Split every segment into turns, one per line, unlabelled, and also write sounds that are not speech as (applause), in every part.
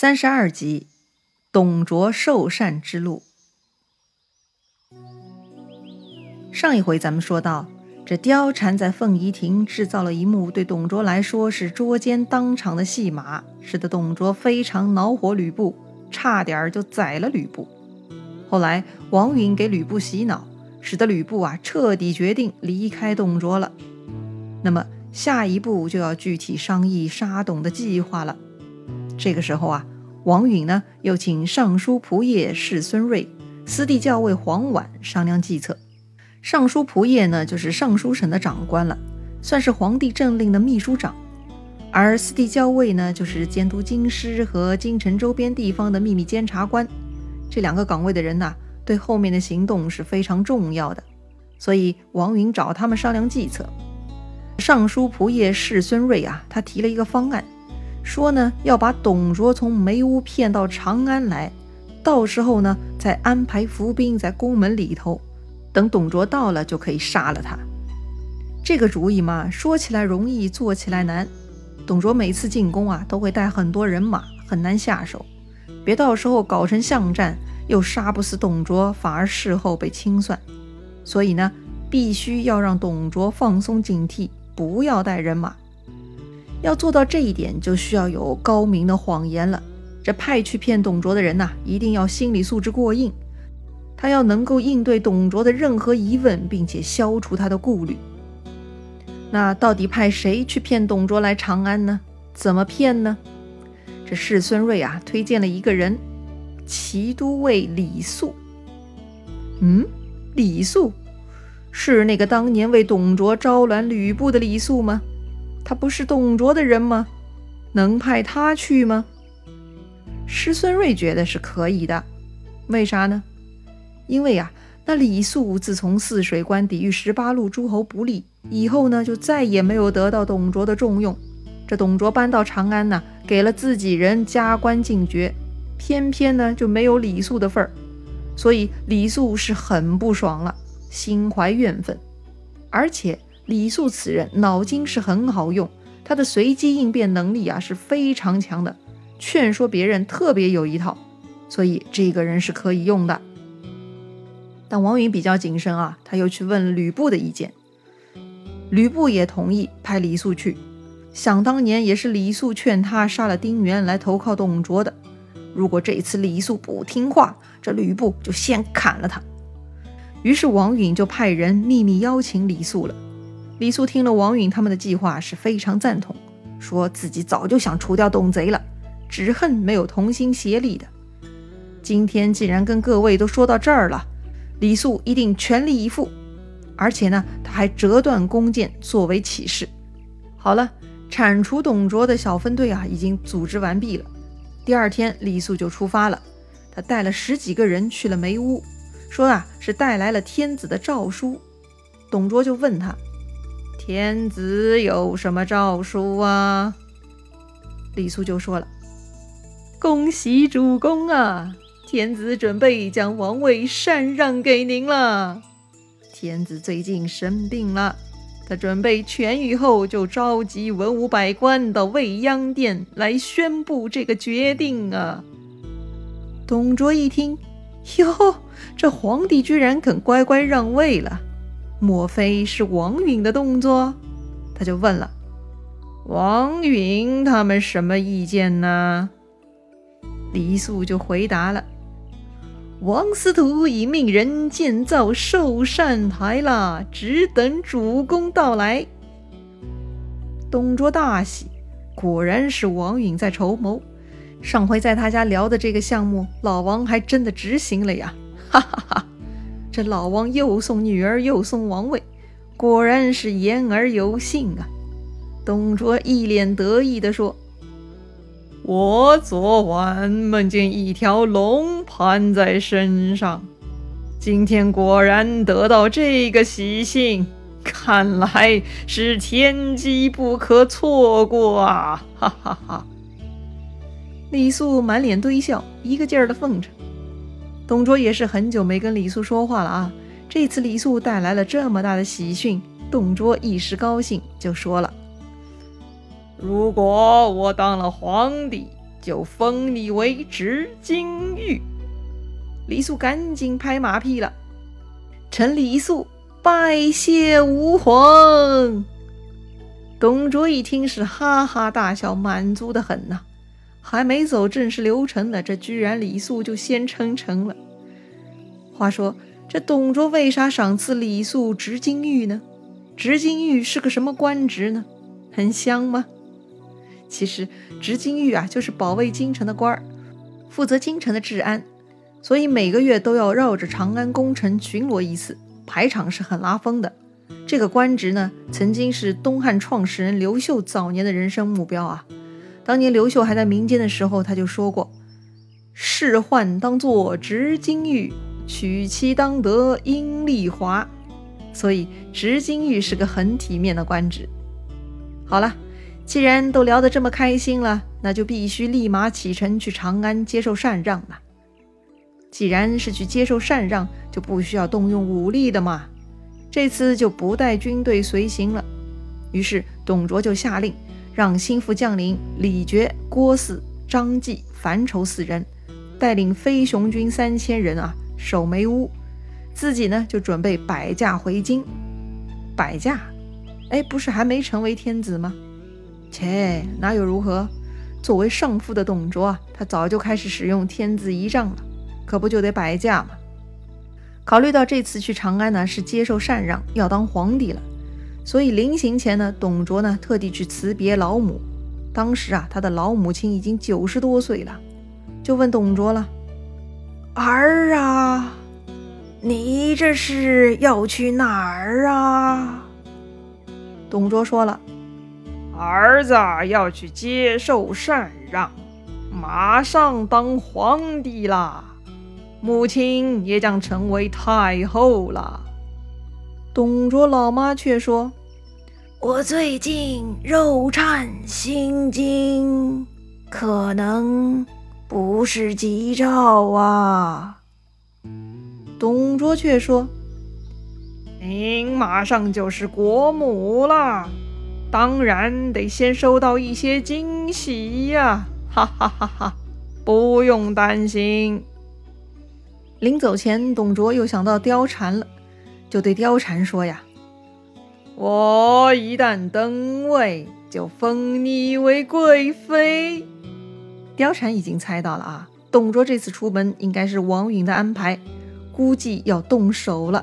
三十二集，董卓受禅之路。上一回咱们说到，这貂蝉在凤仪亭制造了一幕对董卓来说是捉奸当场的戏码，使得董卓非常恼火吕布，差点就宰了吕布。后来王允给吕布洗脑，使得吕布啊彻底决定离开董卓了。那么下一步就要具体商议杀董的计划了。这个时候啊，王允呢又请尚书仆射士孙瑞、司隶校尉黄绾商量计策。尚书仆射呢就是尚书省的长官了，算是皇帝政令的秘书长；而司隶校尉呢就是监督京师和京城周边地方的秘密监察官。这两个岗位的人呐，对后面的行动是非常重要的，所以王允找他们商量计策。尚书仆射士孙瑞啊，他提了一个方案。说呢，要把董卓从梅屋骗到长安来，到时候呢，再安排伏兵在宫门里头，等董卓到了就可以杀了他。这个主意嘛，说起来容易，做起来难。董卓每次进宫啊，都会带很多人马，很难下手。别到时候搞成巷战，又杀不死董卓，反而事后被清算。所以呢，必须要让董卓放松警惕，不要带人马。要做到这一点，就需要有高明的谎言了。这派去骗董卓的人呐，一定要心理素质过硬，他要能够应对董卓的任何疑问，并且消除他的顾虑。那到底派谁去骗董卓来长安呢？怎么骗呢？这世孙瑞啊，推荐了一个人，骑都尉李肃。嗯，李肃是那个当年为董卓招揽吕布的李肃吗？他不是董卓的人吗？能派他去吗？师孙瑞觉得是可以的。为啥呢？因为呀，那李肃自从泗水关抵御十八路诸侯不利以后呢，就再也没有得到董卓的重用。这董卓搬到长安呢，给了自己人加官进爵，偏偏呢就没有李肃的份儿，所以李肃是很不爽了，心怀怨愤，而且。李肃此人脑筋是很好用，他的随机应变能力啊是非常强的，劝说别人特别有一套，所以这个人是可以用的。但王允比较谨慎啊，他又去问吕布的意见，吕布也同意派李肃去。想当年也是李肃劝他杀了丁原来投靠董卓的，如果这一次李肃不听话，这吕布就先砍了他。于是王允就派人秘密邀请李肃了。李肃听了王允他们的计划是非常赞同，说自己早就想除掉董贼了，只恨没有同心协力的。今天既然跟各位都说到这儿了，李肃一定全力以赴，而且呢，他还折断弓箭作为起誓。好了，铲除董卓的小分队啊，已经组织完毕了。第二天，李肃就出发了，他带了十几个人去了梅屋，说啊是带来了天子的诏书。董卓就问他。天子有什么诏书啊？李肃就说了：“恭喜主公啊！天子准备将王位禅让给您了。天子最近生病了，他准备痊愈后就召集文武百官到未央殿来宣布这个决定啊。”董卓一听，哟，这皇帝居然肯乖乖让位了。莫非是王允的动作？他就问了：“王允他们什么意见呢？”李肃就回答了：“王司徒已命人建造寿善台了，只等主公到来。”董卓大喜，果然是王允在筹谋。上回在他家聊的这个项目，老王还真的执行了呀！哈哈哈。这老王又送女儿又送王位，果然是言而有信啊！董卓一脸得意地说：“我昨晚梦见一条龙盘在身上，今天果然得到这个喜讯，看来是天机不可错过啊！”哈哈哈！李肃满脸堆笑，一个劲儿的奉承。董卓也是很久没跟李肃说话了啊！这次李肃带来了这么大的喜讯，董卓一时高兴，就说了：“如果我当了皇帝，就封你为执金玉。李肃赶紧拍马屁了：“臣李肃拜谢吾皇。”董卓一听是哈哈大笑，满足的很呐。还没走正式流程呢，这居然李肃就先称臣了。话说这董卓为啥赏赐李肃执金玉呢？执金玉是个什么官职呢？很香吗？其实执金玉啊，就是保卫京城的官儿，负责京城的治安，所以每个月都要绕着长安宫城巡逻一次，排场是很拉风的。这个官职呢，曾经是东汉创始人刘秀早年的人生目标啊。当年刘秀还在民间的时候，他就说过：“仕宦当作执金玉，娶妻当得阴丽华。”所以执金玉是个很体面的官职。好了，既然都聊得这么开心了，那就必须立马启程去长安接受禅让了。既然是去接受禅让，就不需要动用武力的嘛。这次就不带军队随行了。于是董卓就下令。让心腹将领李傕、郭汜、张继、樊稠四人带领飞熊军三千人啊守梅屋，自己呢就准备摆驾回京。摆驾？哎，不是还没成为天子吗？切，哪有如何？作为上父的董卓啊，他早就开始使用天子仪仗了，可不就得摆驾吗？考虑到这次去长安呢是接受禅让，要当皇帝了。所以临行前呢，董卓呢特地去辞别老母。当时啊，他的老母亲已经九十多岁了，就问董卓了：“儿啊，你这是要去哪儿啊？”董卓说了：“儿子要去接受禅让，马上当皇帝啦，母亲也将成为太后了。”董卓老妈却说：“我最近肉颤心惊，可能不是吉兆啊。”董卓却说：“您马上就是国母了，当然得先收到一些惊喜呀！” (laughs) 哈哈哈哈！不用担心。临走前，董卓又想到貂蝉了。就对貂蝉说呀：“我一旦登位，就封你为贵妃。”貂蝉已经猜到了啊，董卓这次出门应该是王允的安排，估计要动手了。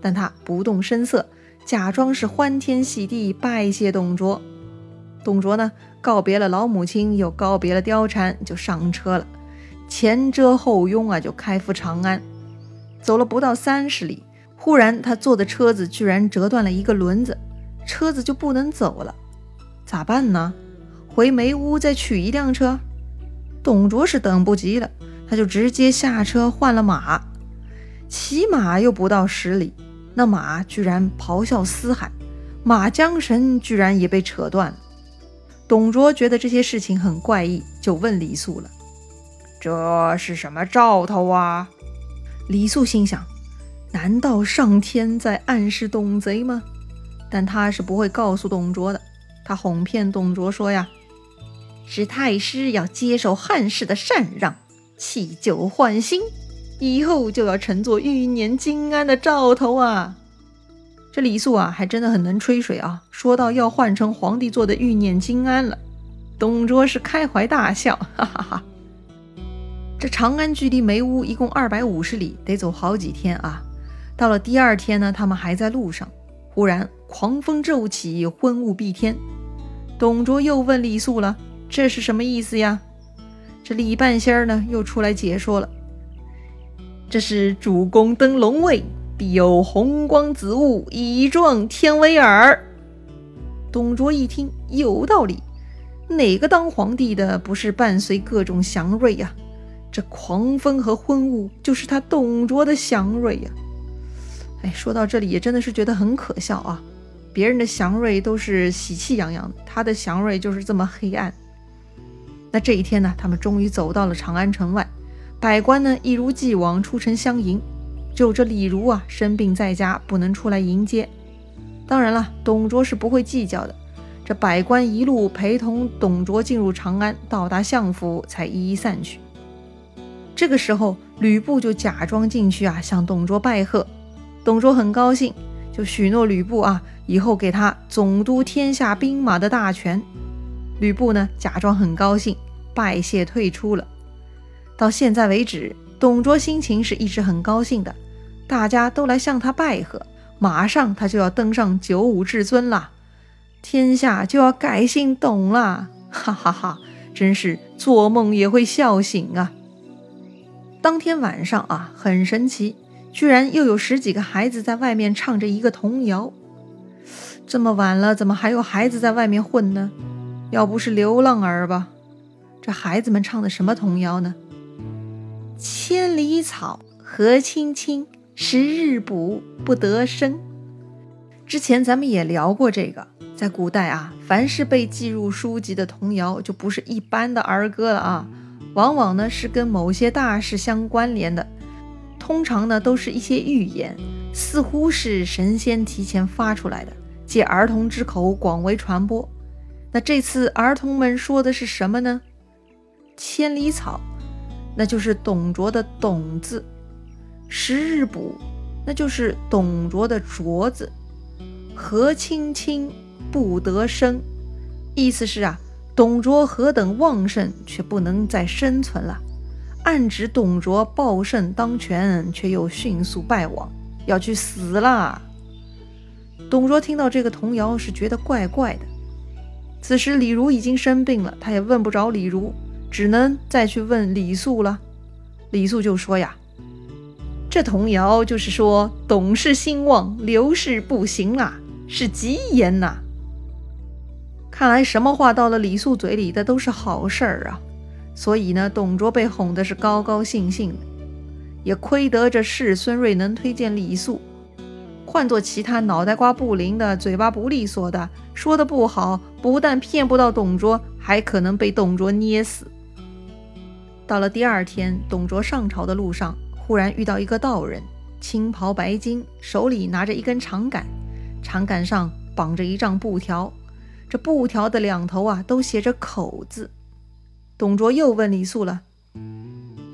但他不动声色，假装是欢天喜地拜谢董卓。董卓呢，告别了老母亲，又告别了貂蝉，就上车了，前遮后拥啊，就开赴长安。走了不到三十里。忽然，他坐的车子居然折断了一个轮子，车子就不能走了，咋办呢？回梅屋再取一辆车。董卓是等不及了，他就直接下车换了马，骑马又不到十里，那马居然咆哮嘶喊，马缰绳居然也被扯断了。董卓觉得这些事情很怪异，就问李肃了：“这是什么兆头啊？”李肃心想。难道上天在暗示董贼吗？但他是不会告诉董卓的。他哄骗董卓说呀：“是太师要接受汉室的禅让，弃旧换新，以后就要乘坐玉辇金鞍的兆头啊！”这李肃啊，还真的很能吹水啊，说到要换成皇帝坐的玉辇金鞍了。董卓是开怀大笑，哈哈哈。这长安距离梅屋一共二百五十里，得走好几天啊。到了第二天呢，他们还在路上，忽然狂风骤起，昏雾蔽天。董卓又问李肃了：“这是什么意思呀？”这李半仙儿呢，又出来解说了：“这是主公登龙位，必有红光紫雾，以壮天威耳。”董卓一听，有道理，哪个当皇帝的不是伴随各种祥瑞呀？这狂风和昏雾，就是他董卓的祥瑞呀！哎，说到这里也真的是觉得很可笑啊！别人的祥瑞都是喜气洋洋，他的祥瑞就是这么黑暗。那这一天呢，他们终于走到了长安城外，百官呢一如既往出城相迎，只有这李儒啊生病在家，不能出来迎接。当然了，董卓是不会计较的，这百官一路陪同董卓进入长安，到达相府才一一散去。这个时候，吕布就假装进去啊，向董卓拜贺。董卓很高兴，就许诺吕布啊，以后给他总督天下兵马的大权。吕布呢，假装很高兴，拜谢退出了。到现在为止，董卓心情是一直很高兴的，大家都来向他拜贺，马上他就要登上九五至尊了，天下就要改姓董了，哈哈哈！真是做梦也会笑醒啊！当天晚上啊，很神奇，居然又有十几个孩子在外面唱着一个童谣。这么晚了，怎么还有孩子在外面混呢？要不是流浪儿吧？这孩子们唱的什么童谣呢？千里草何青青，十日补不得生。之前咱们也聊过这个，在古代啊，凡是被记入书籍的童谣，就不是一般的儿歌了啊，往往呢是跟某些大事相关联的，通常呢都是一些预言，似乎是神仙提前发出来的，借儿童之口广为传播。那这次儿童们说的是什么呢？千里草。那就是董卓的“董”字，十日卜，那就是董卓的“卓”字，何青青不得生，意思是啊，董卓何等旺盛，却不能再生存了，暗指董卓暴胜当权，却又迅速败亡，要去死啦。董卓听到这个童谣是觉得怪怪的，此时李儒已经生病了，他也问不着李儒。只能再去问李肃了。李肃就说：“呀，这童谣就是说董氏兴旺，刘氏不行啊，是吉言呐。看来什么话到了李肃嘴里的都是好事儿啊。所以呢，董卓被哄的是高高兴兴的。也亏得这世孙瑞能推荐李肃，换做其他脑袋瓜不灵的、嘴巴不利索的，说的不好，不但骗不到董卓，还可能被董卓捏死。”到了第二天，董卓上朝的路上，忽然遇到一个道人，青袍白巾，手里拿着一根长杆，长杆上绑着一丈布条，这布条的两头啊都写着“口”字。董卓又问李肃了：“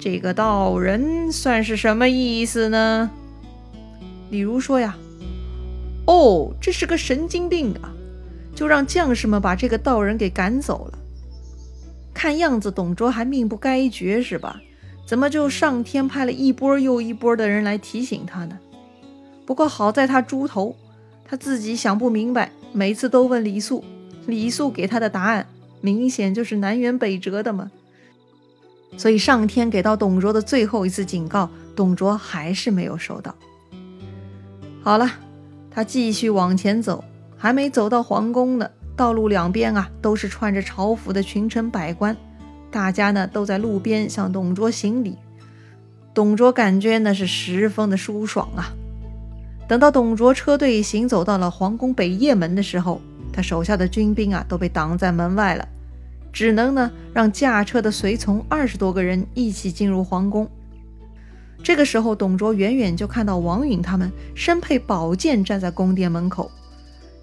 这个道人算是什么意思呢？”李儒说：“呀，哦，这是个神经病啊，就让将士们把这个道人给赶走了。”看样子董卓还命不该绝是吧？怎么就上天派了一波又一波的人来提醒他呢？不过好在他猪头，他自己想不明白，每次都问李肃，李肃给他的答案明显就是南辕北辙的嘛。所以上天给到董卓的最后一次警告，董卓还是没有收到。好了，他继续往前走，还没走到皇宫呢。道路两边啊，都是穿着朝服的群臣百官，大家呢都在路边向董卓行礼。董卓感觉那是十分的舒爽啊。等到董卓车队行走到了皇宫北掖门的时候，他手下的军兵啊都被挡在门外了，只能呢让驾车的随从二十多个人一起进入皇宫。这个时候，董卓远远就看到王允他们身佩宝剑站在宫殿门口。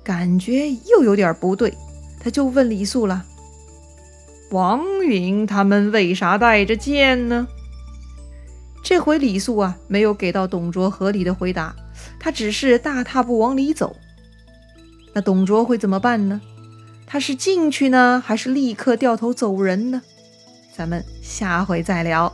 感觉又有点不对，他就问李肃了：“王允他们为啥带着剑呢？”这回李肃啊，没有给到董卓合理的回答，他只是大踏步往里走。那董卓会怎么办呢？他是进去呢，还是立刻掉头走人呢？咱们下回再聊。